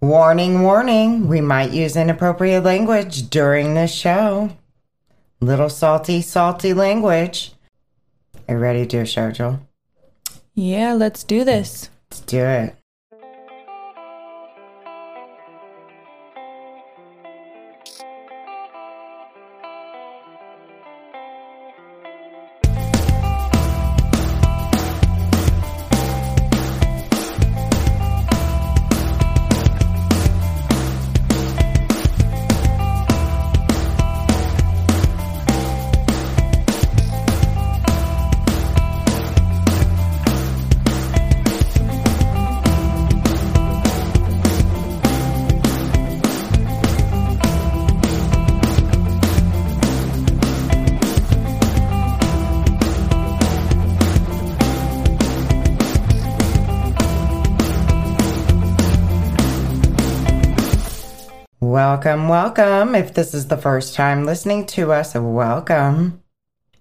Warning, warning, we might use inappropriate language during this show. Little salty, salty language. Are you ready to do a show, Joel? Yeah, let's do this. Let's do it. Welcome, welcome. If this is the first time listening to us, welcome.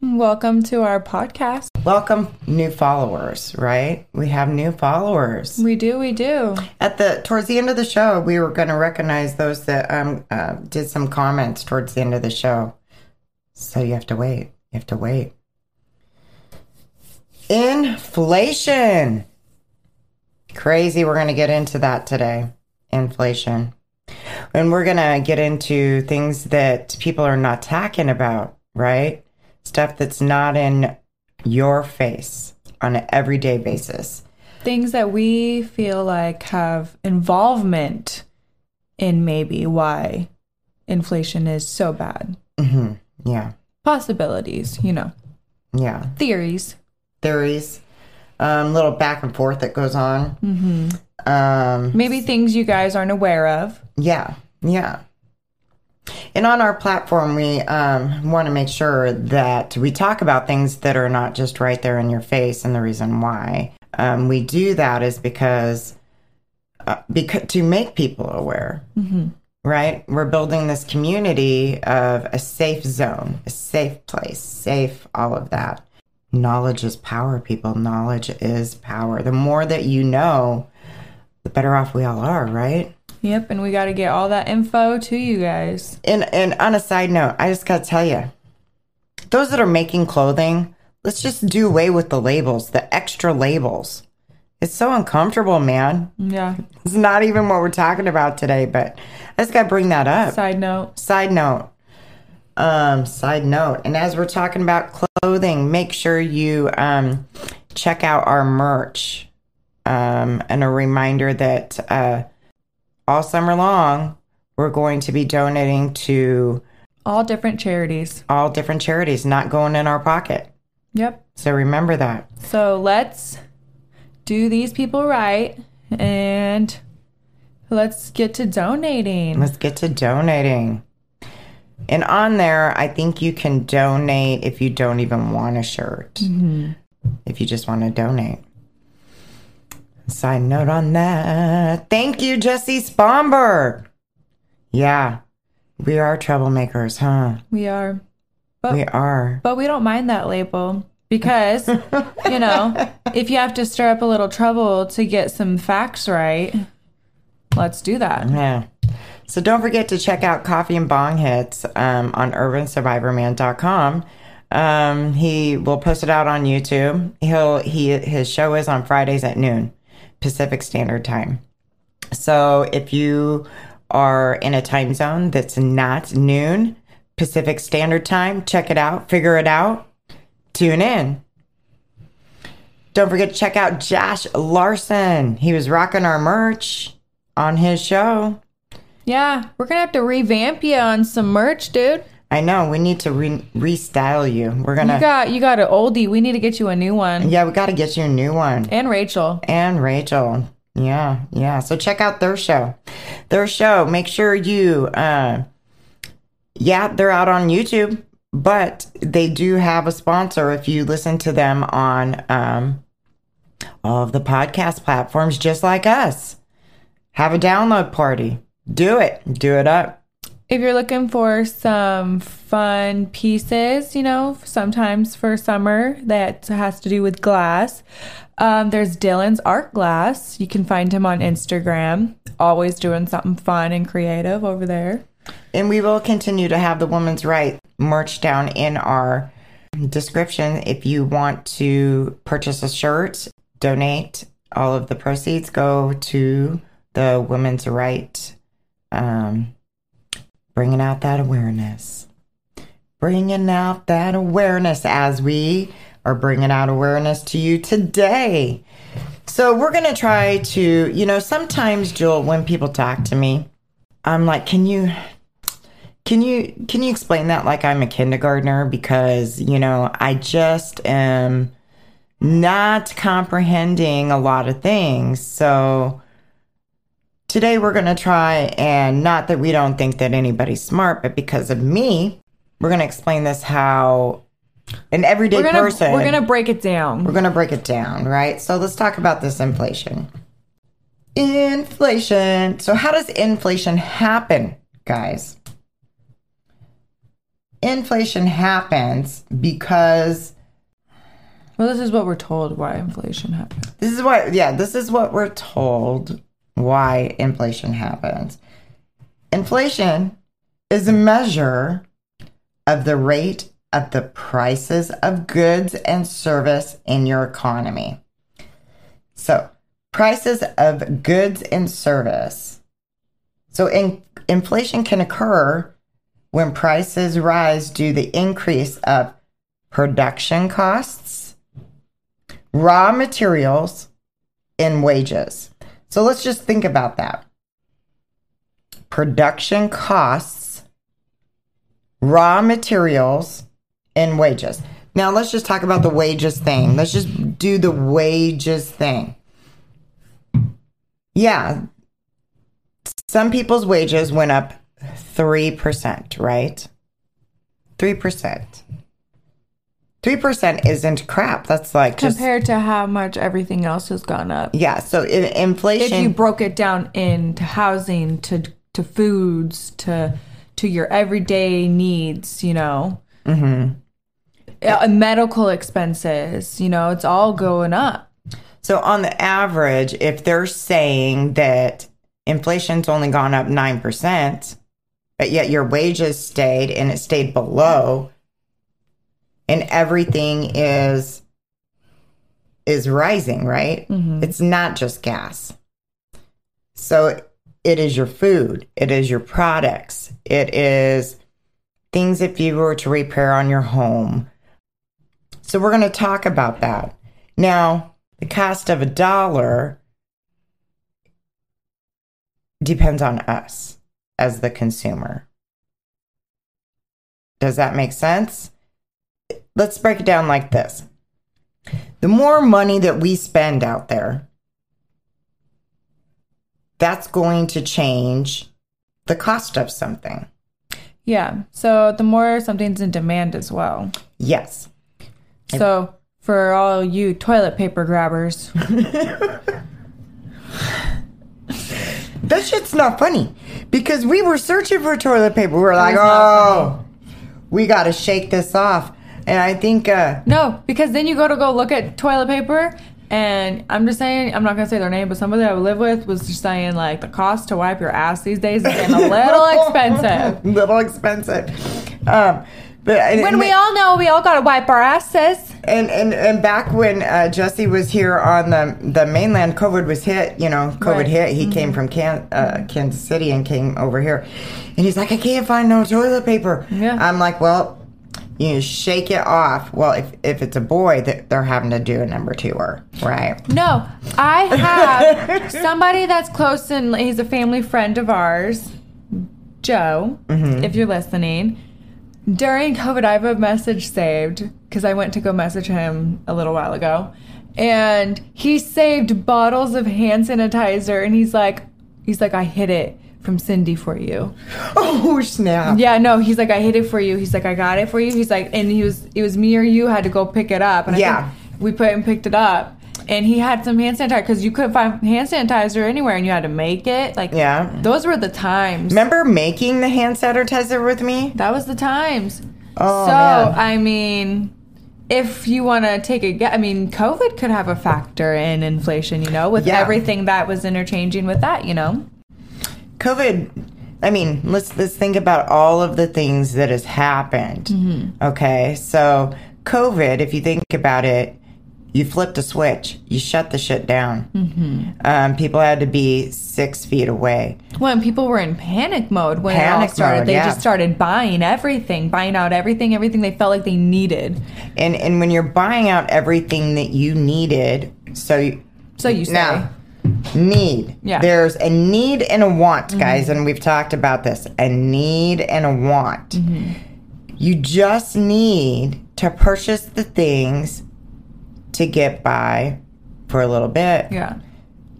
Welcome to our podcast. Welcome, new followers, right? We have new followers. We do, we do. At the towards the end of the show, we were going to recognize those that um uh, did some comments towards the end of the show. So you have to wait. You have to wait. Inflation. Crazy. We're going to get into that today. Inflation. And we're going to get into things that people are not talking about, right? Stuff that's not in your face on an everyday basis. Things that we feel like have involvement in maybe why inflation is so bad. hmm Yeah. Possibilities, you know, Yeah. theories. Theories. Um, little back and forth that goes on. Mm-hmm. Um, Maybe things you guys aren't aware of. Yeah, yeah. And on our platform, we um, want to make sure that we talk about things that are not just right there in your face. And the reason why um, we do that is because, uh, because to make people aware, right? We're building this community of a safe zone, a safe place, safe, all of that. Knowledge is power, people. Knowledge is power. The more that you know, the better off we all are, right? Yep, and we got to get all that info to you guys. And and on a side note, I just gotta tell you, those that are making clothing, let's just do away with the labels, the extra labels. It's so uncomfortable, man. Yeah. It's not even what we're talking about today, but I just gotta bring that up. Side note. Side note. Um, side note. And as we're talking about clothing, make sure you um check out our merch. Um, and a reminder that uh all summer long we're going to be donating to All different charities. all different charities, not going in our pocket. Yep. So remember that. So let's do these people right and let's get to donating. Let's get to donating. And on there, I think you can donate if you don't even want a shirt. Mm-hmm. If you just want to donate. Side note on that. Thank you, Jesse Spomberg. Yeah, we are troublemakers, huh? We are. But We are. but we don't mind that label because you know, if you have to stir up a little trouble to get some facts right, let's do that. Yeah. So don't forget to check out Coffee and Bong Hits um, on urbansurvivorman.com. Um, he will post it out on YouTube. He'll he his show is on Fridays at noon Pacific Standard Time. So if you are in a time zone that's not noon Pacific Standard Time, check it out, figure it out, tune in. Don't forget to check out Josh Larson. He was rocking our merch on his show. Yeah, we're gonna have to revamp you on some merch, dude. I know we need to re- restyle you. We're gonna, You got you got an oldie. We need to get you a new one. yeah, we got to get you a new one. And Rachel. And Rachel, yeah, yeah. So check out their show. Their show. Make sure you, uh, yeah, they're out on YouTube, but they do have a sponsor. If you listen to them on um, all of the podcast platforms, just like us, have a download party. Do it. Do it up. If you're looking for some fun pieces, you know, sometimes for summer that has to do with glass, um, there's Dylan's Art Glass. You can find him on Instagram. always doing something fun and creative over there. And we will continue to have the Woman's Right merch down in our description. If you want to purchase a shirt, donate all of the proceeds, go to the Women's Right, um, bringing out that awareness. Bringing out that awareness as we are bringing out awareness to you today. So, we're going to try to, you know, sometimes, Joel, when people talk to me, I'm like, can you can you can you explain that like I'm a kindergartner because you know I just am not comprehending a lot of things. So today we're going to try and not that we don't think that anybody's smart, but because of me, we're going to explain this how an everyday We're gonna person we're gonna break it down. we're going to break it down, right? So let's talk about this inflation. Inflation. So how does inflation happen, guys? Inflation happens because Well, this is what we're told why inflation happens. this is what yeah, this is what we're told why inflation happens. Inflation is a measure of the rate of the prices of goods and service in your economy. So, prices of goods and service. So, in, inflation can occur when prices rise due to the increase of production costs, raw materials, and wages. So, let's just think about that. Production costs, raw materials, and wages. Now, let's just talk about the wages thing. Let's just do the wages thing. Yeah, some people's wages went up 3%, right? 3%. 3% isn't crap. That's like just, Compared to how much everything else has gone up. yeah. So in, If you broke it down into housing, to to foods, to to your everyday needs, you know, mm-hmm. medical expenses, you know, it's all going up. So on the average, if they're saying that inflation's only gone up 9%, but yet your wages stayed and it stayed below and everything is is rising, right? Mm-hmm. It's not just gas. So it is your food, it is your products, it is things if you were to repair on your home. So we're going to talk about that. Now, the cost of a dollar depends on us as the consumer. Does that make sense? Let's break it down like this. The more money that we spend out there, that's going to change the cost of something. Yeah. So the more something's in demand as well. Yes. So for all you toilet paper grabbers, That shit's not funny because we were searching for toilet paper. We were like, oh, we got to shake this off. And I think, uh, no, because then you go to go look at toilet paper, and I'm just saying, I'm not gonna say their name, but somebody I live with was just saying like the cost to wipe your ass these days is getting a little expensive. little expensive. Um, but and, When and, we all know we all gotta wipe our asses. and, and and back when uh, Jesse was here on the the mainland, COVID was hit. You know, COVID Right. hit. He came from Can, uh, Kansas City and came over here, and he's like, I can't find no toilet paper. Yeah. I'm like, well. You shake it off. Well, if, if it's a boy, that they're having to do a number two-er, right? No, I have somebody that's close and he's a family friend of ours, Joe, mm-hmm. if you're listening. During COVID, I have a message saved because I went to go message him a little while ago. And he saved bottles of hand sanitizer and he's like, he's like, I hid it from Cindy for you. Oh snap! Yeah, no, he's like, I hid it for you. He's like, I got it for you. He's like, and he was, it was me or you had to go pick it up. And I Yeah. we put and picked it up. And he had some hand sanitizer because you couldn't find hand sanitizer anywhere, and you had to make it. Like, Yeah. those were the times. Remember making the hand sanitizer with me? that was the times. Oh, so man. I mean, if you want to take a guess, I mean, COVID could have a factor in inflation. You know, with Yeah. everything that was interchanging with that. You know. COVID. I mean, let's let's think about all of the things that has happened. Okay, so COVID, if you think about it, you flipped a switch, you shut the shit down. Um, people had to be six feet away. When people were in panic mode when it all started, mode, they yeah. just started buying everything, buying out everything, everything they felt like they needed. And and when you're buying out everything that you needed, so you, So you say, now need. Yeah. There's a need and a want, mm-hmm. guys, and we've talked about this. A need and a want. Mm-hmm. You just need to purchase the things to get by for a little bit. yeah,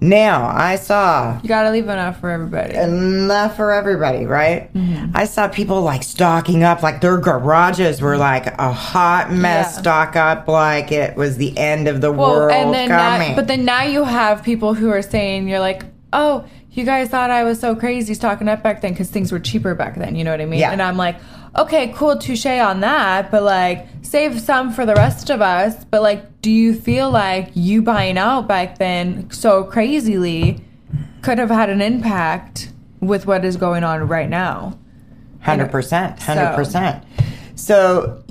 Now, I saw you gotta leave enough for everybody. enough for everybody, right? Mm-hmm. I saw people like stocking up, like their garages were like a hot mess, Yeah. stock up like it was the end of the Well, world and then coming. now, but then now you have people who are saying you're like, oh, you guys thought I was so crazy stocking up back then because things were cheaper back then. You know what I mean? Yeah. And I'm like, okay, cool, touche on that, but like save some for the rest of us. But like, do you feel like you buying out back then so crazily could have had an impact with what is going on right now? Hundred percent, hundred percent. So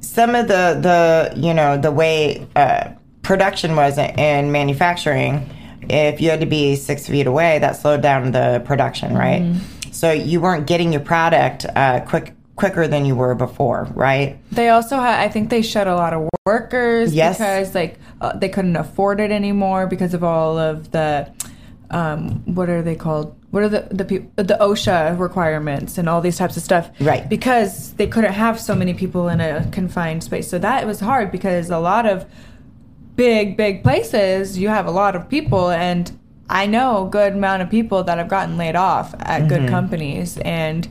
some of the the you know the way uh, production was in manufacturing, if you had to be six feet away, that slowed down the production, right? Mm-hmm. So you weren't getting your product uh, quick quicker than you were before, right? They also had, I think they shut a lot of workers Yes. because like uh, they couldn't afford it anymore because of all of the, um, what are they called? What are the the the OSHA requirements and all these types of stuff? Right. Because they couldn't have so many people in a confined space, so that was hard because a lot of big big places you have a lot of people and I know a good amount of people that have gotten laid off at good companies and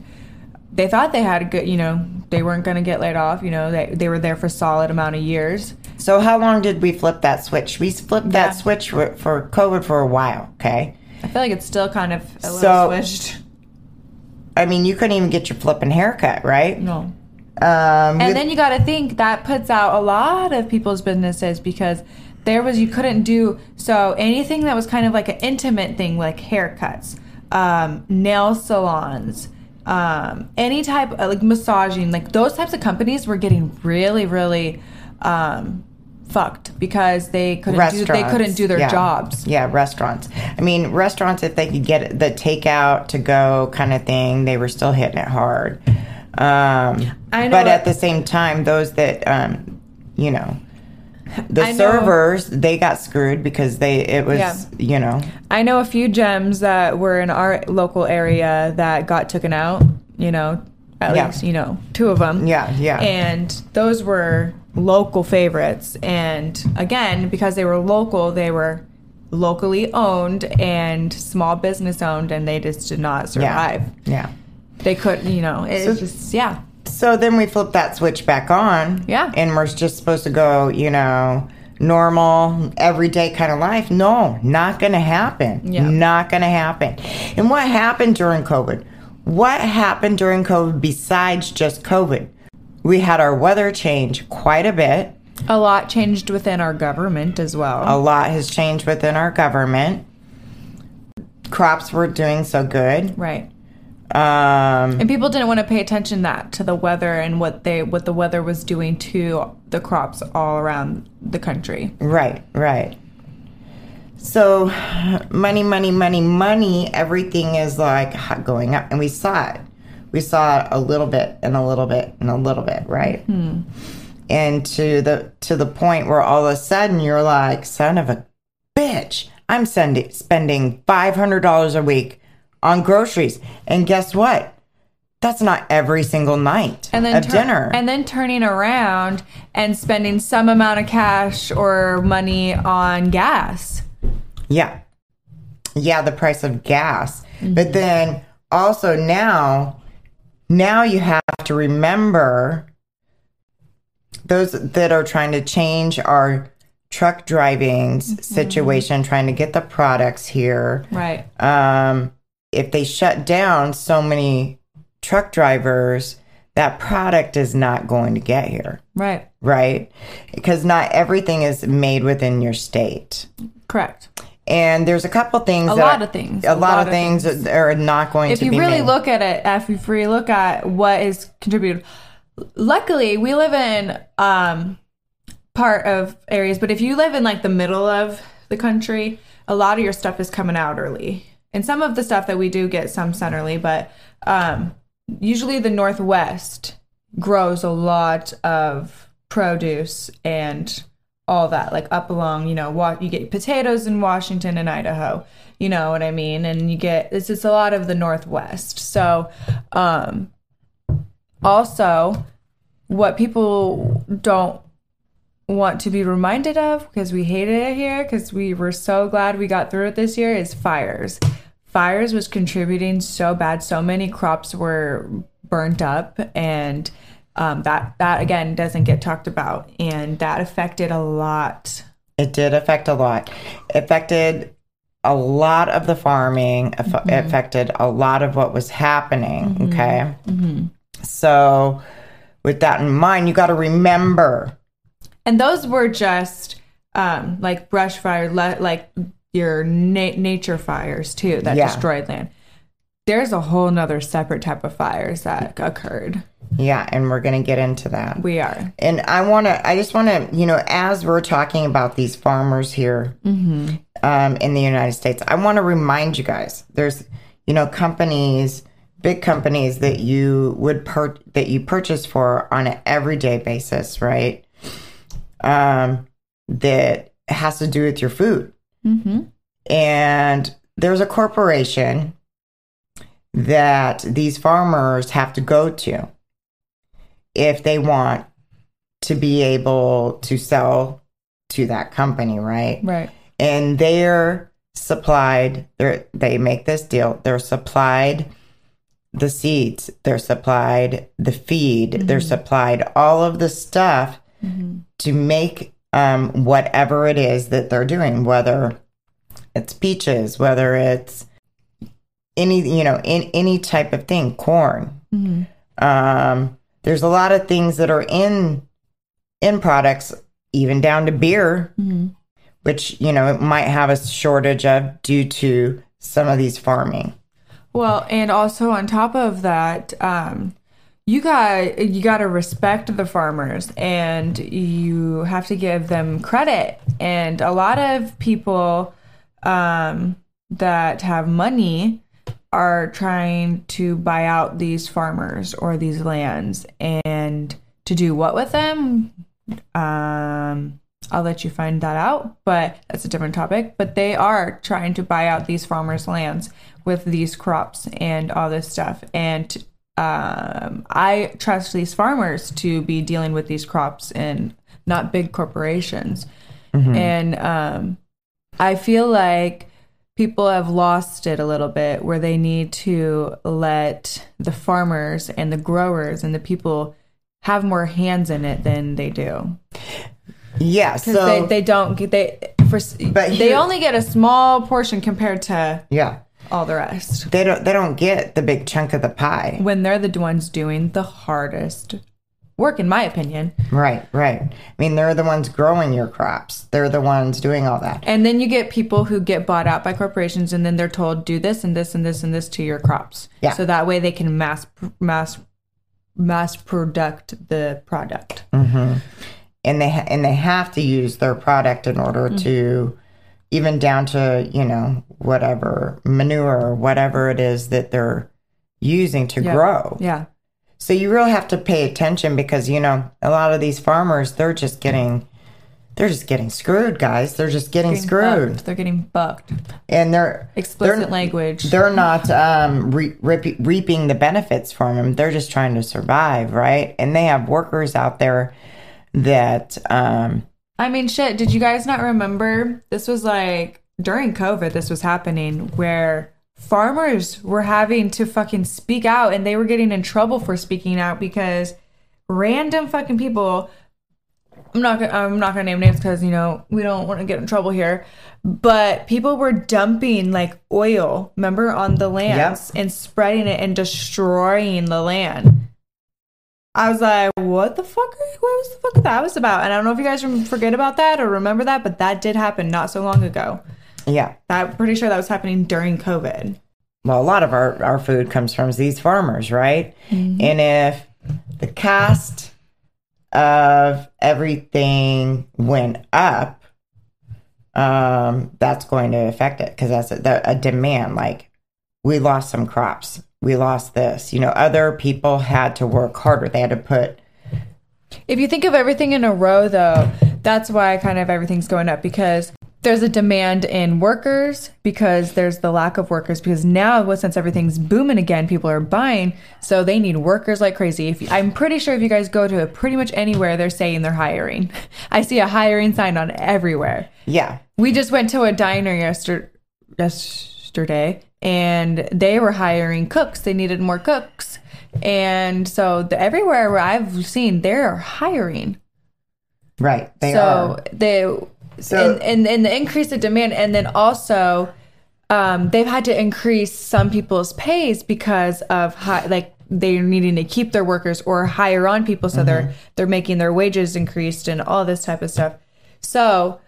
they thought they had a good, you know, they weren't going to get laid off. You know, they, they were there for a solid amount of years. So how long did we flip that switch? We flipped that switch for, for COVID for a while, okay? I feel like it's still kind of a little So- switched. I mean, you couldn't even get your flipping haircut, right? No. Um, And then you got to think that puts out a lot of people's businesses because there was, you couldn't do, so anything that was kind of like an intimate thing, like haircuts, um, nail salons, um, any type of like massaging, like those types of companies were getting really, really, um, fucked because they couldn't do, they couldn't do their yeah. jobs. Yeah, restaurants. I mean, restaurants, if they could get the takeout to go kind of thing, they were still hitting it hard. Um, I know but at the same time, those that, um, you know, the I know- servers, they got screwed because they, it was, Yeah. you know, I know a few gems that were in our local area that got taken out, you know, at Yeah. least, you know, two of them. yeah, yeah. And those were local favorites. And again, because they were local, they were locally owned and small business owned, and they just did not survive. yeah. They couldn't, you know, it's So- just, yeah. So then we flip that switch back on. Yeah. And we're just supposed to go, you know, normal, everyday kind of life. No, not going to happen. Yeah. Not going to happen. And what happened during COVID? What happened during COVID besides just COVID? We had our weather change quite a bit. A lot changed within our government as well. A lot has changed within our government. Crops were doing so good. right. Um, And people didn't want to pay attention that to the weather and what they what the weather was doing to the crops all around the country. Right, right. So, money, money, money, money, everything is like going up. And we saw it. We saw it a little bit and a little bit and a little bit, right? And to the to the point where all of a sudden you're like, son of a bitch, I'm sending, spending $500 a week on groceries. And guess what? That's not every single night And then of tur- dinner. and then turning around and spending some amount of cash or money on gas. Yeah. Yeah, the price of gas. But then also now, now you have to remember those that are trying to change our truck driving s- situation, trying to get the products here. Right. Um, if they shut down so many truck drivers, that product is not going to get here, Right. right? Because not everything is made within your state. Correct. And there's a couple things. A lot of things. A, A lot, lot of of things, that are not going if to be. If you really made. look at it, if you really look at what is contributed, luckily we live in um, part of areas, but if you live in like the middle of the country, a lot of your stuff is coming out early, and some of the stuff that we do get some centerly, but um, usually the Northwest grows a lot of produce and all that like up along you know you get potatoes in washington and idaho you know what i mean? And you get it's just a lot of the northwest. So um also what people don't want to be reminded of because we hated it here because we were so glad we got through it this year is fires fires was contributing so bad so many crops were burnt up and um, that that again doesn't get talked about and that affected a lot It did affect a lot. It affected a lot of the farming. Mm-hmm. Affected a lot of what was happening. Okay. So, with that in mind, you got to remember. And those were just um, like brush fire le- like your na- nature fires too that Yeah. destroyed land there's a whole nother separate type of fires that occurred Yeah, and we're going to get into that. we are And I want to, I just want to, you know, as we're talking about these farmers here um, in the United States, I want to remind you guys there's, you know, companies, big companies that you would per that you purchase for on an everyday basis, right? Um, that has to do with your food. mm-hmm. And there's a corporation that these farmers have to go to if they want to be able to sell to that company, right? right And they're supplied, they're, they make this deal, they're supplied the seeds, they're supplied the feed, they're supplied all of the stuff to make um, whatever it is that they're doing, whether it's peaches, whether it's any you know in any type of thing, corn. Um, there's a lot of things that are in in products, even down to beer, which you know might have a shortage of due to some of these farming. Well, and also on top of that, um, you got you got to respect the farmers, and you have to give them credit. And a lot of people um, that have money are trying to buy out these farmers or these lands, and to do what with them? Um, I'll let you find that out, but that's a different topic. But they are trying to buy out these farmers' lands with these crops and all this stuff. And um, I trust these farmers to be dealing with these crops and not big corporations. And um, I feel like people have lost it a little bit where they need to let the farmers and the growers and the people have more hands in it than they do. Yeah, because so they, they don't get they for But they only get a small portion compared to yeah, all the rest they don't they don't get the big chunk of the pie. when they're the ones doing the hardest work in my opinion Right, right. I mean, they're the ones growing your crops. They're the ones doing all that. and then you get people who get bought out by corporations and then they're told do this and this and this and this to your crops Yeah. so that way they can mass mass mass product the product Mhm. and they ha- and they have to use their product in order Mm-hmm. to even down to you know whatever manure or whatever it is that they're using to Yeah. grow yeah so you really have to pay attention because you know a lot of these farmers they're just getting they're just getting screwed guys they're just getting, Getting screwed bucked. they're getting bucked and they're explicit they're, language they're not um, re- reaping the benefits from them. They're just trying to survive, right? And they have workers out there that, um, I mean, shit, did you guys not remember? This was like during COVID, this was happening where farmers were having to fucking speak out and they were getting in trouble for speaking out because random fucking people. I'm not gonna, I'm not gonna name names because you know we don't want to get in trouble here, but people were dumping like oil, remember, on the lands and spreading it and destroying the land. I was like, what the fuck? What was the fuck that was about? And I don't know if you guys forget about that or remember that, but that did happen not so long ago. Yeah. I'm pretty sure that was happening during COVID. Well, a lot of our, our food comes from these farmers, right? Mm-hmm. And if the cost of everything went up, um, that's going to affect it because that's a, the, a demand. Like we lost some crops, we lost this. You know, other people had to work harder. They had to put If you think of everything in a row, though, that's why kind of everything's going up because there's a demand in workers because there's the lack of workers because now well, since everything's booming again people are buying so they need workers like crazy if you, i'm pretty sure if you guys go to pretty much anywhere they're saying they're hiring i see a hiring sign on everywhere yeah. we just went to a diner yester- yesterday and they were hiring cooks they needed more cooks and so the, everywhere where i've seen they're hiring Right. They so are. they So- and, and and the increase of demand and then also um, they've had to increase some people's pays because of high like they're needing to keep their workers or hire on people so Mm-hmm. they're they're making their wages increased and all this type of stuff so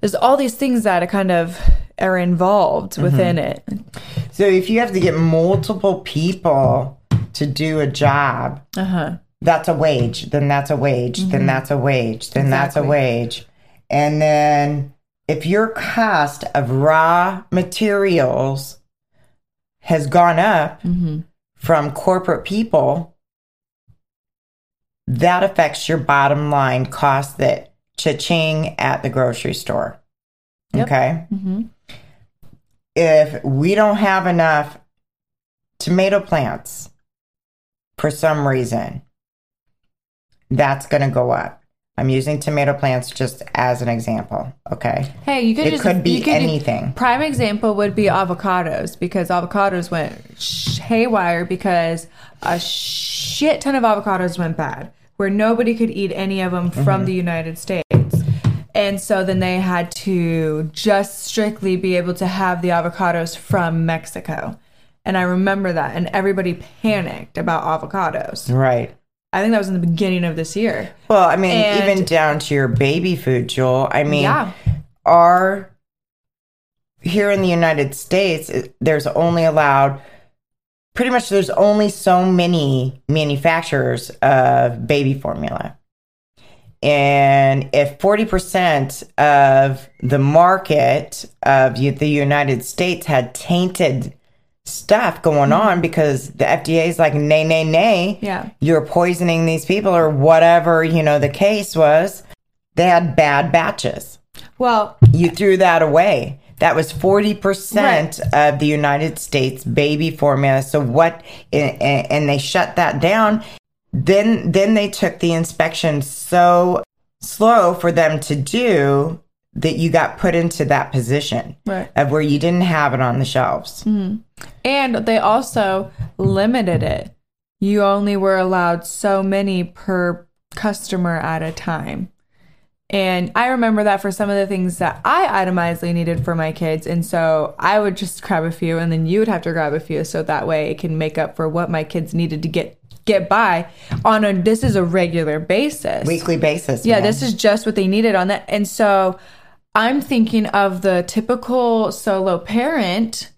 there's all these things that are kind of are involved Mm-hmm. within it So if you have to get multiple people to do a job, uh-huh that's a wage, then that's a wage, then that's a wage, then that's a wage. And then if your cost of raw materials has gone up from corporate people, that affects your bottom line cost that cha-ching at the grocery store. Yep. Okay. Mhm. If we don't have enough tomato plants for some reason, that's going to go up. I'm using tomato plants just as an example. Okay. hey you could It just could be could- anything. Prime example would be avocados because avocados went haywire because a shit ton of avocados went bad where nobody could eat any of them Mm-hmm. from the United States. And so then they had to just strictly be able to have the avocados from Mexico. And I remember that and everybody panicked about avocados. Right. I think that was in the beginning of this year. Well, I mean, And- even down to your baby food, Joel. I mean, Yeah. our here in the United States, there's only allowed pretty much there's only so many manufacturers of baby formula. And if 40% of the market of the United States had tainted stuff going mm-hmm. on because the FDA is like, nay, nay, nay, Yeah. you're poisoning these people or whatever, you know, the case was, they had bad batches Well, you threw that away. That was 40% of the United States baby formula. So what, and, and they shut that down. Then, then they took the inspection so slow for them to do that you got put into that position Right. of where you didn't have it on the shelves. Mm-hmm. And they also limited it. You only were allowed so many per customer at a time. And I remember that for some of the things that I itemizedly needed for my kids. And so I would just grab a few and then you would have to grab a few so that way it can make up for what my kids needed to get get by on a this is a regular basis. Weekly basis. Yeah, man. this is just what they needed on that. And so I'm thinking of the typical solo parent,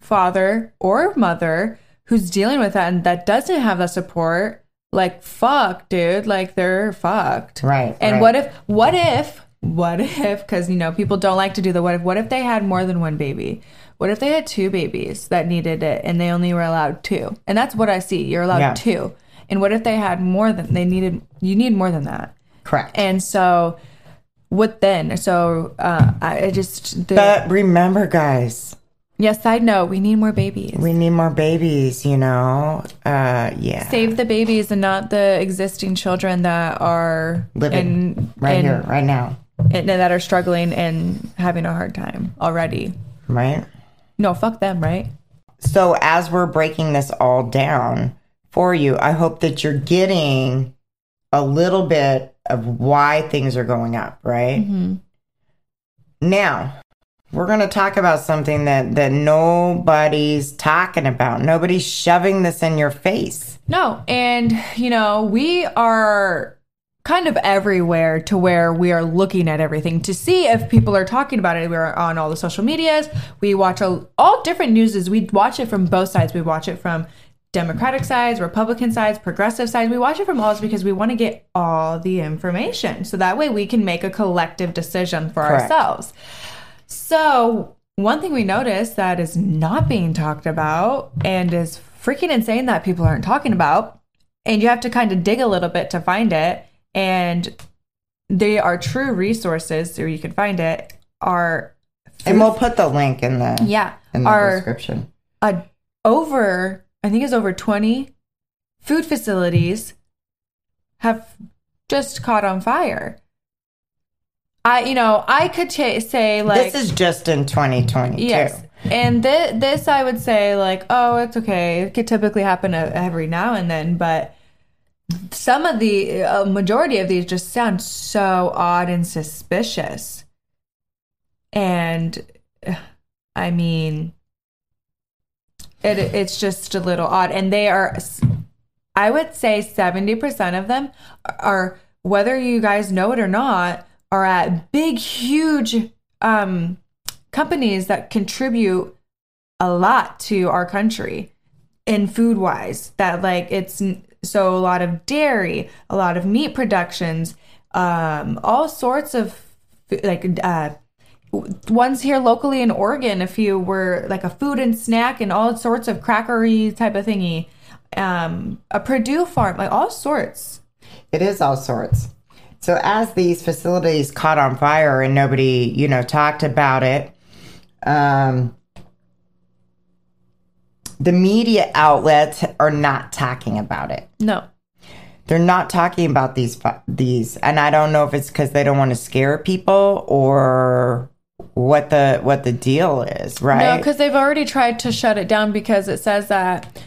father or mother, who's dealing with that and that doesn't have that support. Like, fuck, dude. Like, they're fucked. Right, And right. what if, what if, what if, because, you know, people don't like to do the what if, what if they had more than one baby? What if they had two babies that needed it and they only were allowed two? And that's what I see. You're allowed Yeah. two. And what if they had more than, they needed, you need more than that. correct. And so, what then? So, uh, I I just, the, but remember, guys, yeah, side note, we need more babies. we need more babies, you know? Uh, yeah. Save the babies and not the existing children that are Living and, right and, here, right now. and that are struggling and having a hard time already. Right? No, fuck them, right? So, as we're breaking this all down for you, I hope that you're getting a little bit of why things are going up, right? Mm-hmm. Now, we're going to talk about something that, that nobody's talking about. Nobody's shoving this in your face. No, and you know, we are kind of everywhere to where we are looking at everything to see if people are talking about it. We're on all the social medias. We watch all different newses. We watch it from both sides. We watch it from Democratic sides, Republican sides, progressive sides. We watch it from all because we want to get all the information. So that way we can make a collective decision for Correct. ourselves. So, one thing we noticed that is not being talked about and is freaking insane that people aren't talking about, and you have to kind of dig a little bit to find it, and they are true resources, so you can find it, are And we'll put the link in the yeah, in the are description. a, over, I think it's over 20 food facilities have just caught on fire. I, you know, I could cha- say like this is just in 2022. Yes. And th- this, I would say, like, oh, it's okay. It could typically happen uh, every now and then, but some of the uh, majority of these just sound so odd and suspicious. And uh, I mean, it it's just a little odd. And they are, I would say, seventy percent of them are, whether you guys know it or not, are at big, huge um, companies that contribute a lot to our country in food wise. That like it's so a lot of dairy, a lot of meat productions, um, all sorts of like uh, ones here locally in Oregon. If you were like a food and snack and all sorts of crackery type of thingy, um, a Perdue farm, like all sorts. It is all sorts. So as these facilities caught on fire and nobody, you know, talked about it, um, the media outlets are not talking about it. No, They're not talking about these these, and I don't know if it's because they don't want to scare people or what the what the deal is, right? No, because they've already tried to shut it down because it says that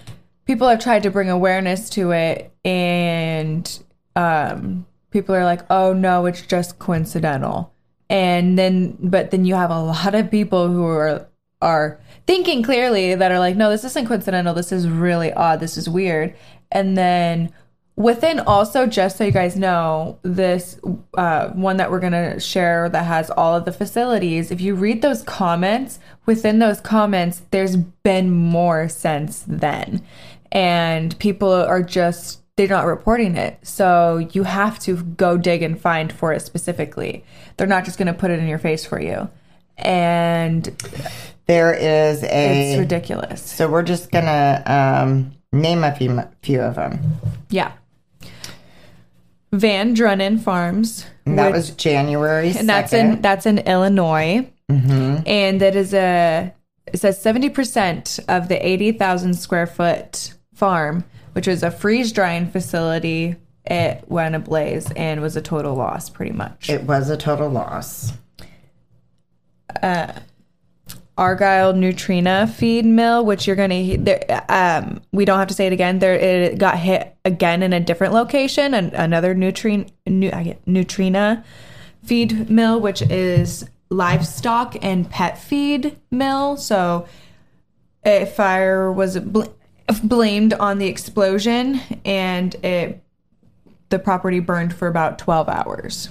people have tried to bring awareness to it, and um, people are like, "Oh no, it's just coincidental." And then, but then you have a lot of people who are are thinking clearly that are like, "No, this isn't coincidental. This is really odd. This is weird." And then within also just so you guys know this uh, one that we're going to share that has all of the facilities if you read those comments within those comments there's been more since then and people are just they're not reporting it so you have to go dig and find for it specifically they're not just going to put it in your face for you and there is a. it's ridiculous So we're just gonna um, name a few few of them. yeah Van Drunen farms And that which- was January, 2nd. and that's in that's in Illinois, and that is a it says seventy percent of the eighty thousand square foot farm, which was a freeze drying facility, it went ablaze and was a total loss, pretty much. It was a total loss. Argyle Nutrena feed mill, which you're gonna there, um we don't have to say it again. There it got hit again in a different location, and another I get Nutrena feed mill, which is livestock and pet feed mill. So a fire was bl- blamed on the explosion, and it the property burned for about 12 hours.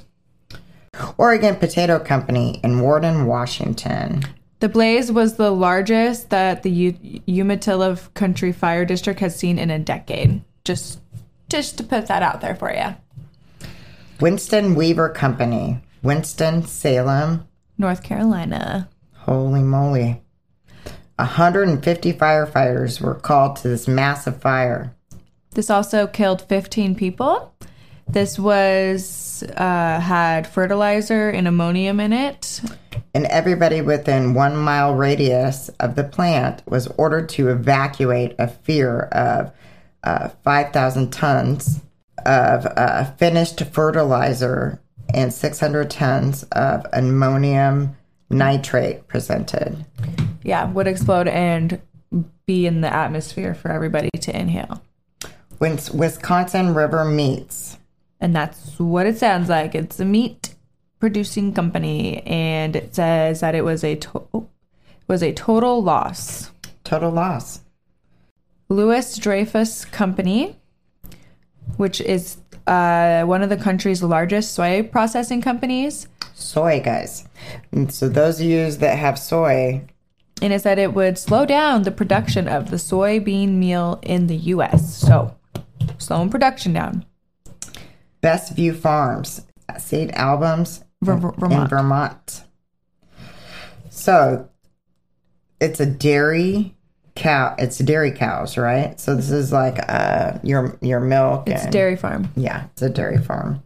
Oregon Potato Company in Warden, Washington. The blaze was the largest that the U- Umatilla Country Fire District has seen in a decade. Just, just to put that out there for you. Winston Weaver Company, Winston, Salem. North Carolina. Holy moly. 150 firefighters were called to this massive fire. This also killed 15 people. This was uh, had fertilizer and ammonium in it. And everybody within one mile radius of the plant was ordered to evacuate a fear of uh, 5,000 tons of uh, finished fertilizer and 600 tons of ammonium nitrate presented. Yeah, would explode and be in the atmosphere for everybody to inhale. Wins- Wisconsin River Meats. And that's what it sounds like. It's a meat producing company, and it says that it was a to- was a total loss. Total loss. Louis Dreyfus Company, which is uh, one of the country's largest soy processing companies. Soy, guys. And so those of you that have soy, And it said it would slow down the production of the soybean meal in the U.S. So, slowing production down. Best View Farms, seed albums Ver- in- Ver- in Vermont. Vermont. So it's a dairy cow. It's dairy cows, right? So this is like uh your your milk. It's a and- dairy farm. Yeah, it's a dairy farm.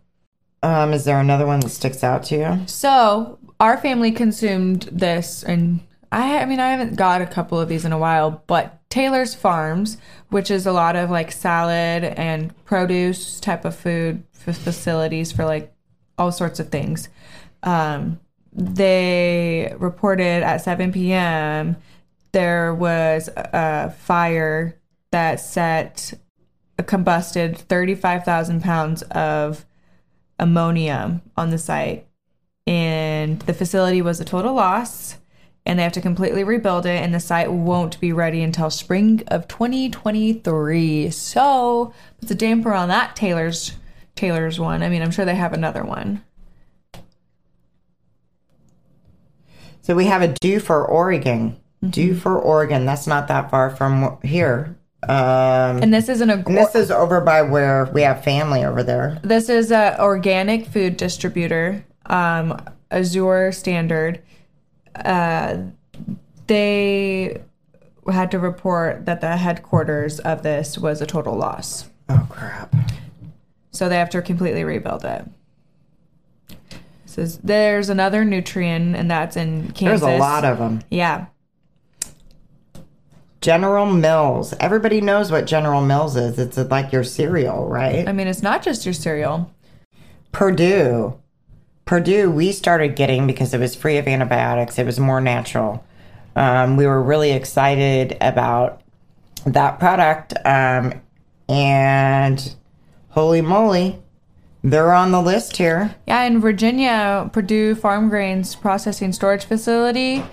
Um, is there another one that sticks out to you? So our family consumed this, and I, I mean, I haven't got a couple of these in a while, but Taylor's Farms, which is a lot of like salad and produce type of food facilities for like all sorts of things. Um, they reported at 7 p.m. there was a fire that set a combusted 35,000 pounds of ammonium on the site and the facility was a total loss and they have to completely rebuild it and the site won't be ready until spring of 2023 so it's a damper on that taylor's taylor's one i mean i'm sure they have another one So we have a due for Oregon. Dufur Oregon. That's not that far from here. Um, and this isn't a this is over by where we have family over there. This is a organic food distributor, um, Azure Standard. Uh, they had to report that the headquarters of this was a total loss, Oh crap! so they have to completely rebuild it. Says there's another Nutrena, and that's in Kansas. There's a lot of them. yeah. General Mills. Everybody knows what General Mills is. It's like your cereal, right? I mean, it's not just your cereal. Perdue. Perdue, we started getting because it was free of antibiotics. It was more natural. Um, we were really excited about that product. Um, and holy moly, they're on the list here. Yeah, in Virginia, Perdue Farm Grains Processing Storage Facility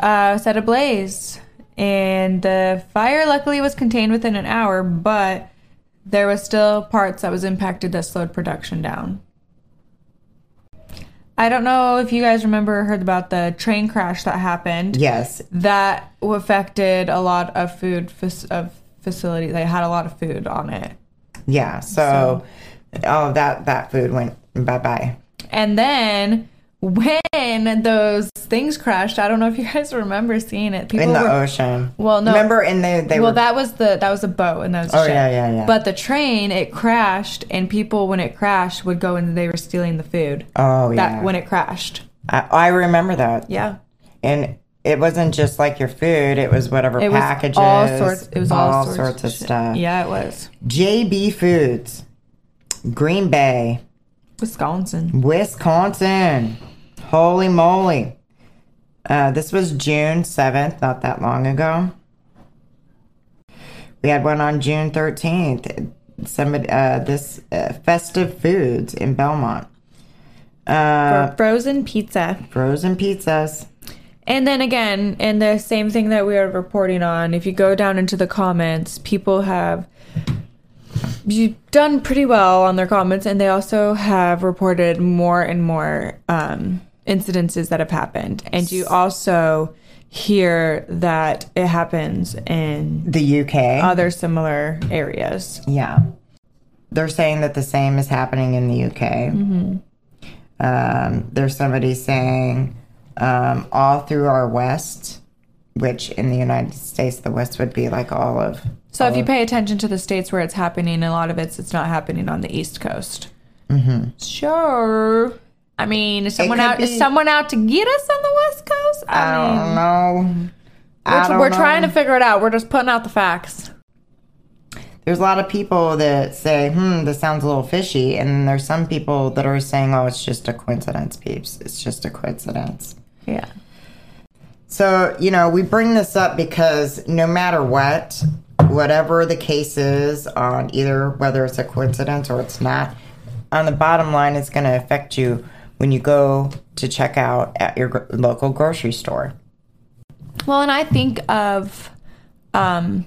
uh, set ablaze. And the fire luckily was contained within an hour, but there was still parts that was impacted that slowed production down. I don't know if you guys remember or heard about the train crash that happened. Yes. That affected a lot of food fac- of facilities. They had a lot of food on it. Yeah. So, oh, that, that food went bye bye. And then when those things crashed, I don't know if you guys remember seeing it. People In the were ocean. Well, no. Remember, and they, they well, were. that was the that was a boat and that was Oh, ship. yeah, yeah, yeah. But the train it crashed, and people when it crashed would go and they were stealing the food. oh, yeah. That when it crashed. I, I remember that. Yeah, And it wasn't just like your food, it was whatever it was packages. all sorts. It was all, sorts, of shit. stuff. Yeah, it was JB Foods, Green Bay, Wisconsin. Wisconsin. Holy moly. Uh, this was June 7th, not that long ago. We had one on June 13th. Somebody, uh, this uh, festive foods in Belmont. Uh, Frozen pizza. frozen pizzas. And then again, and the same thing that we are reporting on, if you go down into the comments, people have you done pretty well on their comments, and they also have reported more and more um, incidences that have happened. And you also hear that it happens in The UK. other similar areas. Yeah. They're saying that the same is happening in the UK. Um, there's somebody saying um, all through our West, which in the United States, the West would be like all of. So if you pay attention to the states where it's happening, a lot of it's it's not happening on the East Coast. Mm-hmm. Sure. I mean, is someone out? Is someone out to get us on the West Coast? I, I mean, don't know. I we're, don't we're know. trying to figure it out. We're just putting out the facts. There's a lot of people that say, hmm, this sounds a little fishy. And then there's some people that are saying, oh, it's just a coincidence, peeps. It's just a coincidence. Yeah. So, you know, we bring this up because no matter what, whatever the case is on either whether it's a coincidence or it's not, on the bottom line, it's going to affect you when you go to check out at your local grocery store. Well, and I think of, um,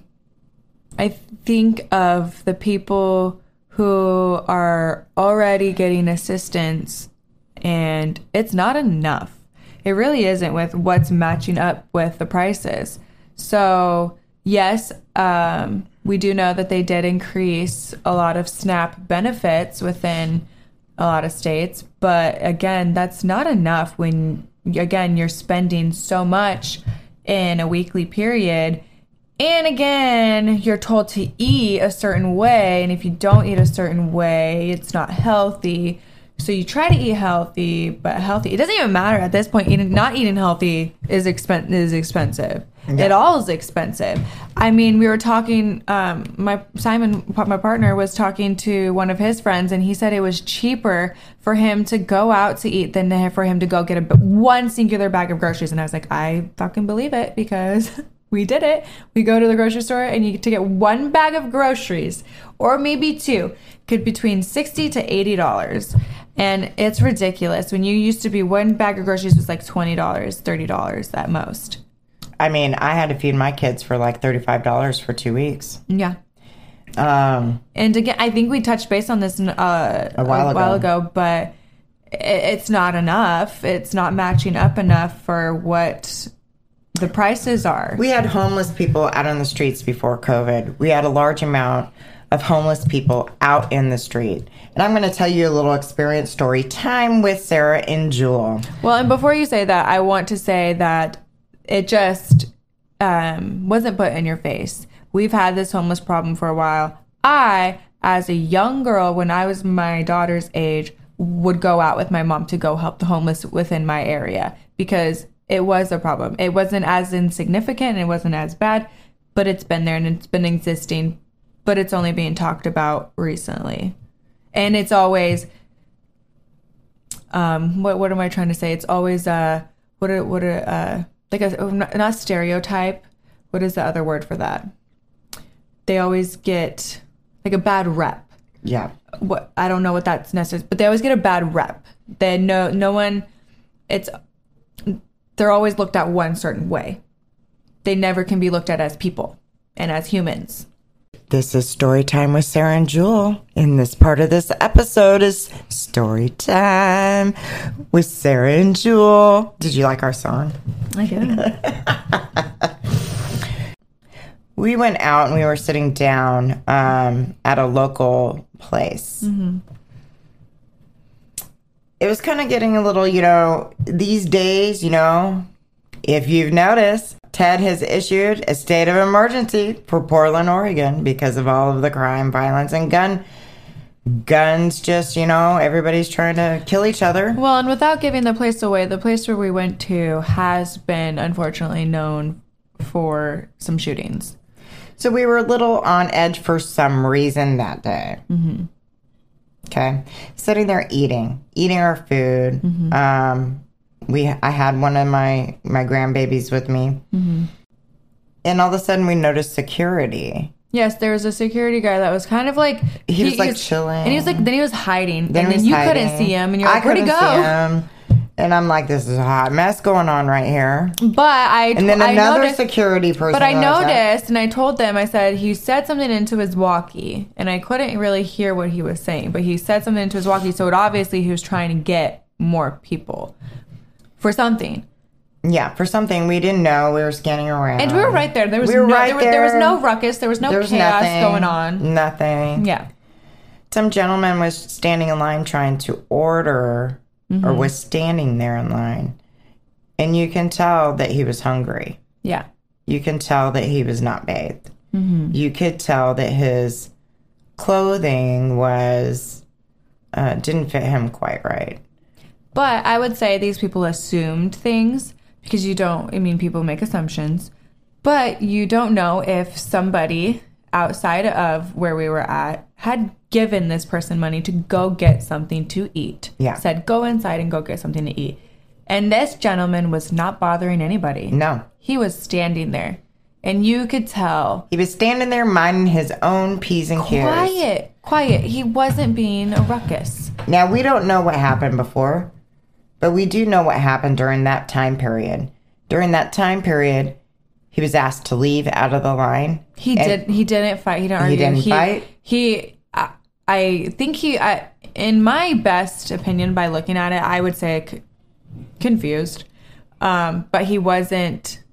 I think of the people who are already getting assistance and it's not enough. It really isn't with what's matching up with the prices. So, yes, um, we do know that they did increase a lot of SNAP benefits within a lot of states, but again, that's not enough when, again, you're spending so much in a weekly period. And again, you're told to eat a certain way, and if you don't eat a certain way, it's not healthy. So you try to eat healthy, but healthy. It doesn't even matter at this point. Eating, not eating healthy is expen- is expensive. It all is expensive. I mean, we were talking. Um, my Simon, my partner, was talking to one of his friends, and he said it was cheaper for him to go out to eat than for him to go get a one singular bag of groceries. And I was like, I fucking believe it because. we did it. We go to the grocery store and you get to get one bag of groceries or maybe two, could between 60 to $80. And it's ridiculous. When you used to be one bag of groceries was like $20, $30 at most. I mean, I had to feed my kids for like $35 for two weeks. Yeah. Um, And again, I think we touched base on this uh, A while ago. ago, but it's not enough. It's not matching up enough for what the prices are. we had homeless people out on the streets before COVID. We had a large amount of homeless people out in the street. And I'm going to tell you a little experience story time with Sarah and Jewel. Well, and before you say that, I want to say that it just um, wasn't put in your face. We've had this homeless problem for a while. I, as a young girl, when I was my daughter's age, would go out with my mom to go help the homeless within my area because it was a problem. It wasn't as insignificant it wasn't as bad, but it's been there and it's been existing, but it's only being talked about recently. And it's always um what what am i trying to say? It's always uh what a what a uh like a not stereotype. What is the other word for that? They always get like a bad rep. Yeah. what i don't know what that's necessary but they always get a bad rep. They no no one it's they're always looked at one certain way. They never can be looked at as people and as humans This is story time with Sarah and Jewel. And this part of this episode is story time with Sarah and Jewel. Did you like our song? i did. We went out and we were sitting down um, at a local place. It was kind of getting a little, you know, these days, you know, if you've noticed, Ted has issued a state of emergency for Portland, Oregon because of all of the crime, violence, and gun. Guns just, you know, everybody's trying to kill each other. Well, and without giving the place away, the place where we went to has been unfortunately known for some shootings. So we were a little on edge for some reason that day. Mm-hmm. Okay, sitting there eating, eating our food. Um, we I had one of my my grandbabies with me, mm-hmm. and all of a sudden we noticed security. Yes, there was a security guy that was kind of like He was, like, he's- chilling. and he was like then he was hiding, Then and then you hiding. couldn't see him, and you're I like, where'd he go? see him. And I'm like, this is a hot mess going on right here. But I And then another noticed, security person. but I noticed, and I told them, I said he said something into his walkie, and I couldn't really hear what he was saying, but he said something into his walkie, so it obviously he was trying to get more people for something. Yeah, for something we didn't know. We were scanning around, And we were right there. There was We no, right there, was, there was no ruckus. There was no There was chaos nothing going on. Nothing. Yeah. some gentleman was standing in line trying to order Mm-hmm. or was standing there in line and you can tell that he was hungry Yeah. you can tell that he was not bathed Mm-hmm. you could tell that his clothing was uh, didn't fit him quite right But I would say these people assumed things because you don't, I mean, people make assumptions, but you don't know if somebody outside of where we were at had given this person money to go get something to eat. Yeah. Said, go inside and go get something to eat. And this gentleman was not bothering anybody. no He was standing there. And you could tell he was standing there minding his own p's and q's quiet, quiet. He wasn't being a ruckus. now we don't know what happened before but we do know what happened during that time period during that time period he was asked to leave out of the line He did. He didn't fight. He didn't argue. He didn't fight? He. I, I think he, I, in my best opinion, by looking at it, I would say c- confused. Um, but he wasn't.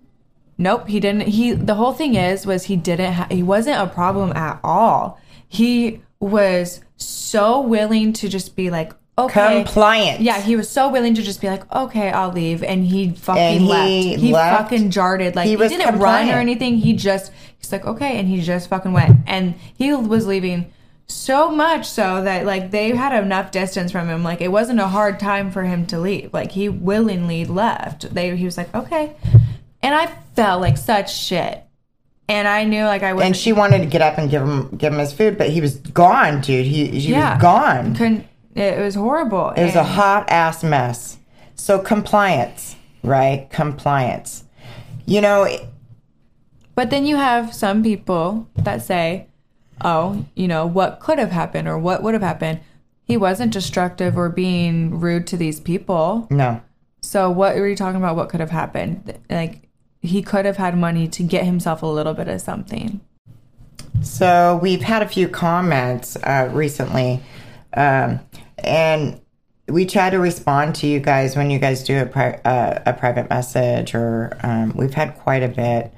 Nope, he didn't. He the whole thing is was he didn't. Ha- he wasn't a problem at all. He was so willing to just be like, okay, Compliant. yeah, he was so willing to just be like, okay, I'll leave, and he fucking And he left. He left. fucking jarted. Like He he, didn't run or anything. He just he's like, okay, and he just fucking went, and he was leaving so much so that like they had enough distance from him. Like it wasn't a hard time for him to leave. Like he willingly left. They he was like, okay, and I felt like such shit. And I knew like I was And she wanted to get up and give him give him his food, but he was gone, dude. He he Yeah. was gone. couldn't. It was horrible. It was a hot ass mess. So compliance, right? Compliance. You know, But then you have some people that say, oh, you know, what could have happened or what would have happened. He wasn't destructive or being rude to these people. no. So what were you talking about? What could have happened? Like he could have had money to get himself a little bit of something. So we've had a few comments uh, recently, um, and we try to respond to you guys when you guys do a, pri- uh, a private message, or um, we've had quite a bit.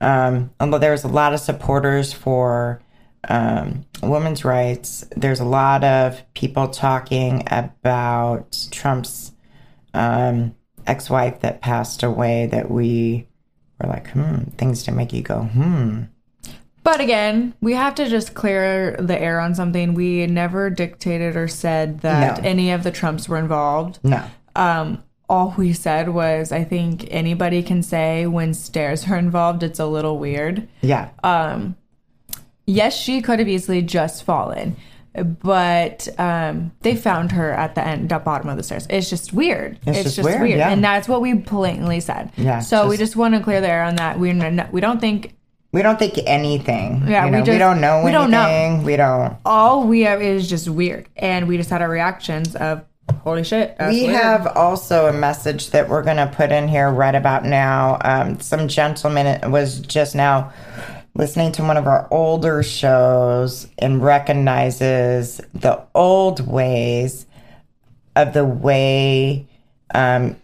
Um, although there's a lot of supporters for um, women's rights, there's a lot of people talking about Trump's um, ex-wife that passed away. That we were like, hmm, things to make you go, hmm. But again, we have to just clear the air on something. We never dictated or said that No. any of the Trumps were involved. No. um, all we said was, I think anybody can say when stairs are involved, it's a little weird. Yeah. Um, yes, she could have easily just fallen, but um, they found her at the end, the bottom of the stairs. It's just weird. It's just weird, yeah. and that's what we blatantly said. Yeah, So we just- just want to clear the air on that. We we don't think We don't think anything. Yeah, you we know, we, just- don't know we don't know. anything. We don't. all we have is just weird, and we just had our reactions of holy shit. We weird. have also a message that we're going to put in here right about now. Um, some gentleman was just now listening to one of our older shows and recognizes the old ways of the way um,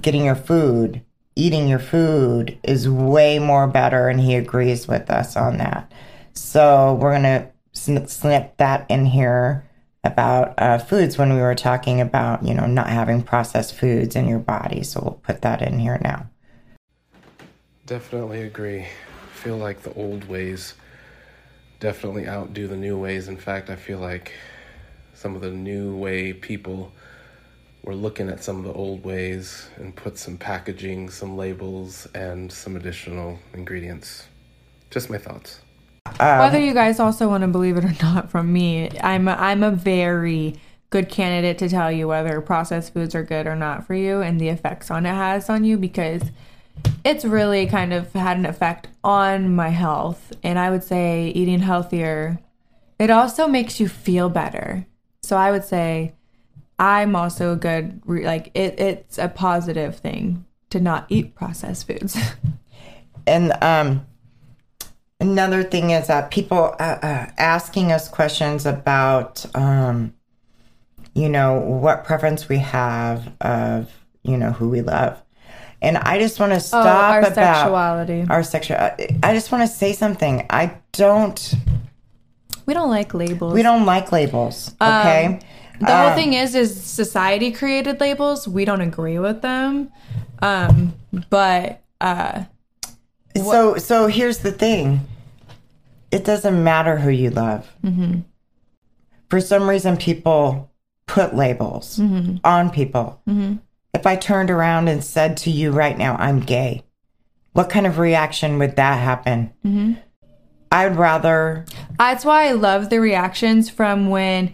getting your food, eating your food is way more better, and he agrees with us on that. So we're gonna snip, snip that in here about uh, foods when we were talking about you know not having processed foods in your body. So we'll put that in here now. Definitely agree. I feel like the old ways definitely outdo the new ways. In fact, I feel like some of the new way people were looking at some of the old ways and put some packaging, some labels, and some additional ingredients. Just my thoughts. Whether you guys also want to believe it or not, from me, I'm a, I'm a very good candidate to tell you whether processed foods are good or not for you and the effects on it has on you because it's really kind of had an effect on my health. And I would say eating healthier, it also makes you feel better. So I would say I'm also a good re- like it. It's a positive thing to not eat processed foods. And um, another thing is that people uh, uh, asking us questions about, um, you know, what preference we have of, you know, who we love. And I just want to stop Oh, our about sexuality. our sexual. I just want to say something. I don't. we don't like labels. We don't like labels. Okay. The whole Um, thing is, is society created labels. We don't agree with them. Um, but uh, So so here's the thing. It doesn't matter who you love. Mm-hmm. For some reason, people put labels Mm-hmm. on people. If I turned around and said to you right now, "I'm gay," what kind of reaction would that happen? Mm-hmm. I'd rather. that's why I love the reactions from when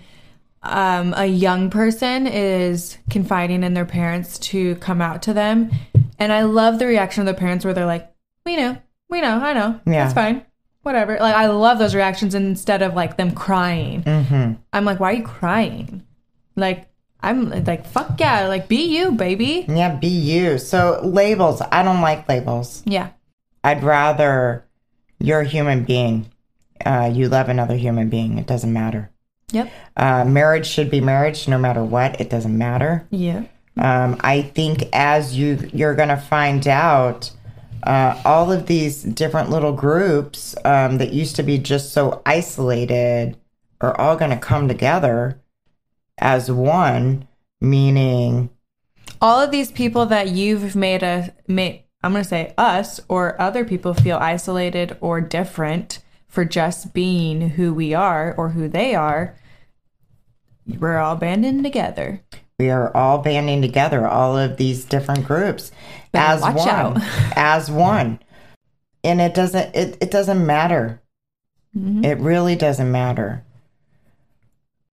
um, a young person is confiding in their parents to come out to them, and I love the reaction of the parents where they're like, "We know, we know, I know, Yeah. It's fine." Whatever. Like I love those reactions instead of like them crying. Mm-hmm. I'm like, why are you crying? Like, I'm like, fuck yeah, like be you, baby. Yeah, be you. So labels. I don't like labels. Yeah. I'd rather you're a human being. Uh, you love another human being. It doesn't matter. Yep. Uh, marriage should be marriage no matter what. It doesn't matter. Yeah. Um, I think as you you're going to find out, uh, all of these different little groups um, that used to be just so isolated are all going to come together as one. Meaning, All of these people that you've made a made I'm going to say us or other people feel isolated or different for just being who we are or who they are. We're all banding together. we are all banding together. All of these different groups as one, as one, and it doesn't it, it doesn't matter. Mm-hmm. It really doesn't matter.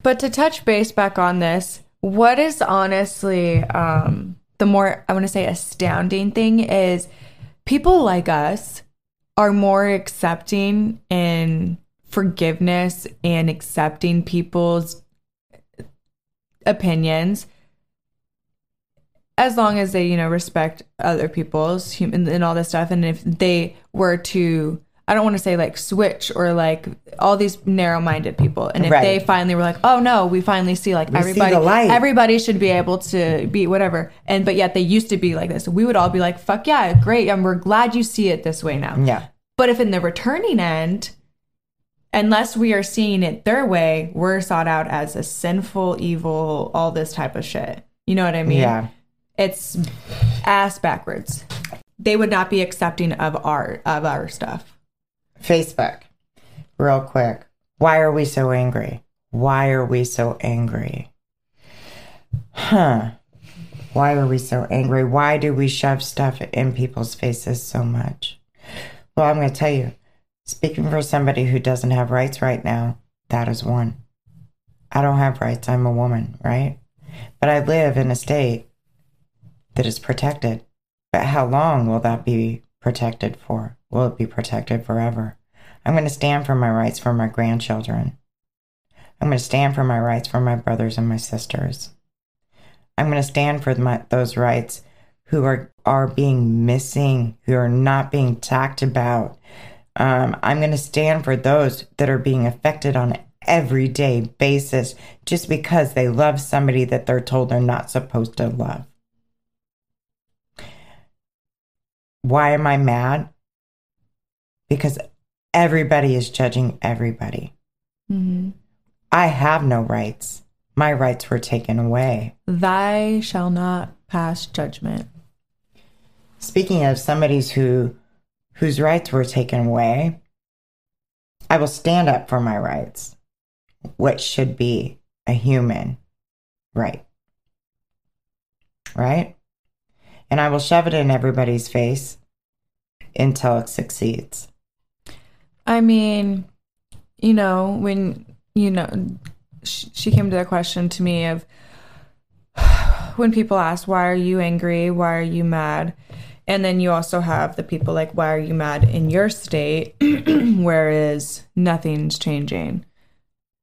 But to touch base back on this, what is honestly um, the more I want to say astounding thing is people like us are more accepting and forgiveness and accepting people's opinions as long as they you know respect other people's human and all this stuff and if they were to i don't want to say like switch or like all these narrow-minded people and if Right. they finally were like oh no we finally see like see everybody light. everybody should be able to be whatever and but yet they used to be like this we would all be like fuck yeah great and we're glad you see it this way now Yeah. but if in the returning end, unless we are seeing it their way, we're sought out as a sinful, evil, all this type of shit. You know what I mean? Yeah. It's ass backwards. They would not be accepting of our of our stuff. Facebook, real quick. Why are we so angry? Why are we so angry? Huh. Why are we so angry? Why do we shove stuff in people's faces so much? Well, I'm going to tell you, speaking for somebody who doesn't have rights right now, that is one. I don't have rights. I'm a woman, right? But I live in a state that is protected. But how long will that be protected for? Will it be protected forever? I'm going to stand for my rights for my grandchildren. I'm going to stand for my rights for my brothers and my sisters. I'm going to stand for my, those rights who are, are being missing, who are not being talked about. Um, I'm going to stand for those that are being affected on an everyday basis just because they love somebody that they're told they're not supposed to love. Why am I mad? Because everybody is judging everybody. I have no rights. My rights were taken away. Thy shall not pass judgment. Speaking of somebody's who whose rights were taken away, I will stand up for my rights, what should be a human right. Right? And I will shove it in everybody's face until it succeeds. I mean, you know, when you know, sh- she came to the question to me of when people ask, "Why are you angry? Why are you mad?" And then you also have the people like, "Why are you mad in your state?" Whereas nothing's changing.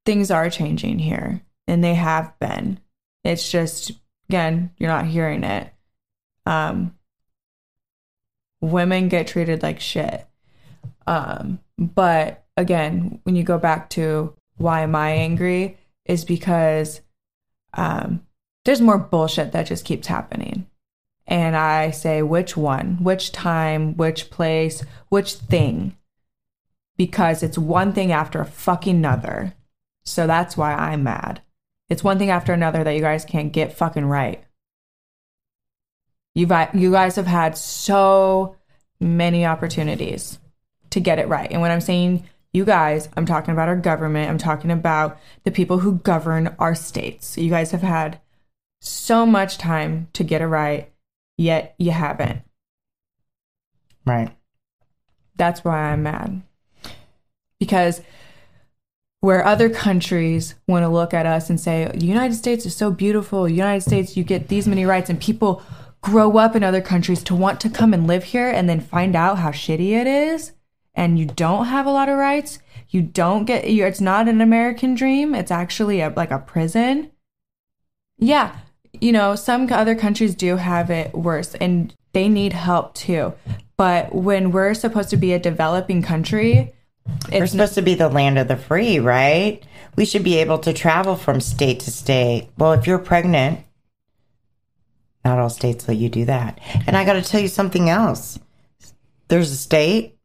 Things are changing here, and they have been. It's just again, you're not hearing it. Um, women get treated like shit. Um, but again, when you go back to why am I angry, is because um, there's more bullshit that just keeps happening. And I say, which one, which time, which place, which thing? Because it's one thing after a fucking another. So that's why I'm mad. It's one thing after another that you guys can't get fucking right. You've you guys have had so many opportunities to get it right. And when I'm saying you guys, I'm talking about our government. I'm talking about the people who govern our states. You guys have had so much time to get it right, yet you haven't. Right. That's why I'm mad. Because where other countries want to look at us and say, the United States is so beautiful, the United States, you get these many rights, and people grow up in other countries to want to come and live here and then find out how shitty it is, and you don't have a lot of rights. You don't get, it's not an American dream, it's actually a, like a prison. Yeah, you know, some other countries do have it worse and they need help too. But when we're supposed to be a developing country, We're It's supposed to be the land of the free, right? We should be able to travel from state to state. Well, if you're pregnant, not all states let you do that. And I got to tell you something else. There's a state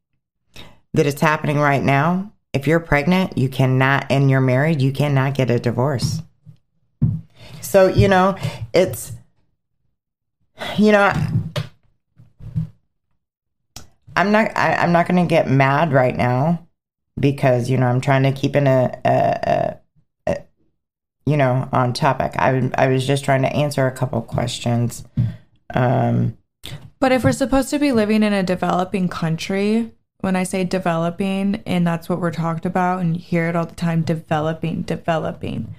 that is happening right now. If you're pregnant, you cannot, and you're married, you cannot get a divorce. So, you know, it's, you know, I'm not, I, I'm not going to get mad right now because you know I'm trying to keep in a, a, a, a you know on topic. I I was just trying to answer a couple questions. Um, But if we're supposed to be living in a developing country, when I say developing, and that's what we're talked about, and you hear it all the time developing, developing.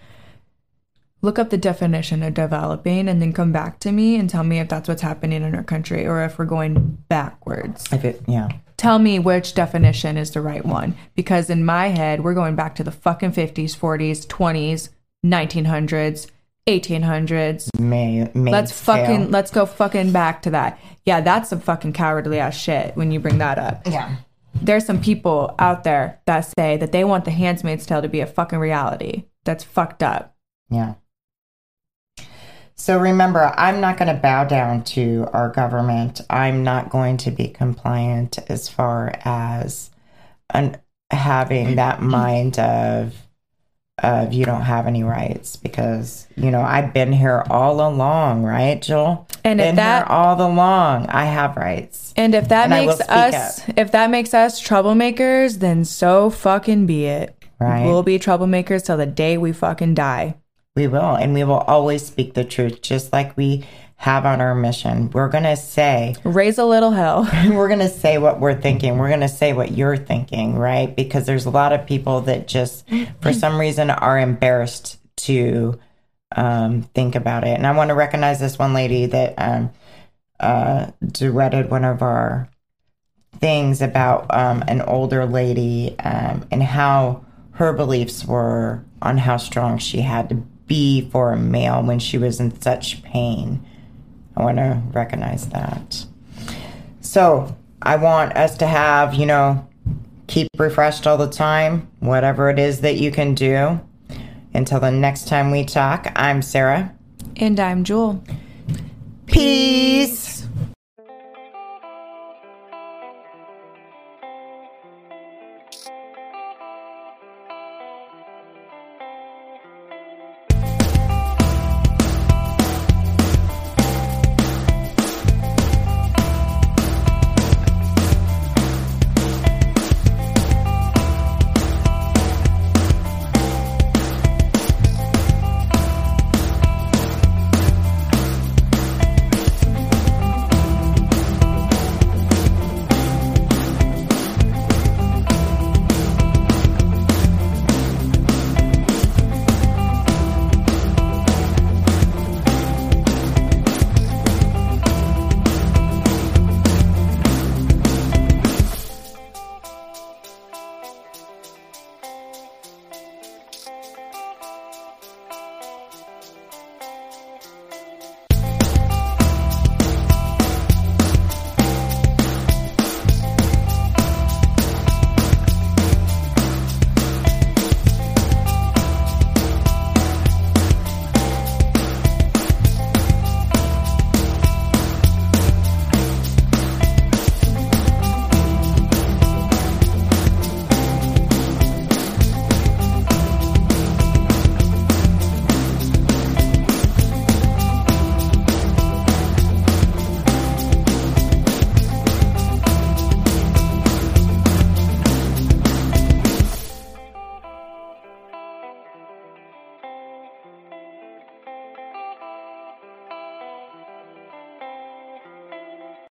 Look up the definition of developing and then come back to me and tell me if that's what's happening in our country or if we're going backwards. if it yeah Tell me which definition is the right one. Because in my head, we're going back to the fucking 50s, 40s, 20s, 1900s, 1800s. may may Let's fucking let's go fucking back to that. Yeah, that's some fucking cowardly ass shit when you bring that up. yeah There's some people out there that say that they want the Handmaid's Tale to be a fucking reality. That's fucked up. yeah. So remember, I'm not going to bow down to our government. I'm not going to be compliant as far as an, having mm. that mind of of you don't have any rights because you know I've been here all along, right, Jill? And if that- here all along, I have rights. And if that And makes us if that makes us troublemakers, then so fucking be it. Right. We'll be troublemakers till the day we fucking die. We will, and we will always speak the truth, just like we have on our mission. We're gonna say Raise a little hell. we're going to say what we're thinking. We're going to say what you're thinking, right? Because there's a lot of people that just, for some reason, are embarrassed to um, think about it. And I want to recognize this one lady that um, uh, duetted one of our things about um, an older lady um, and how her beliefs were on how strong she had to be for a male when she was in such pain. I want to recognize that. So I want us to have, you know, keep refreshed all the time, whatever it is that you can do. Until the next time we talk, I'm Sarah. And I'm Jewel. Peace.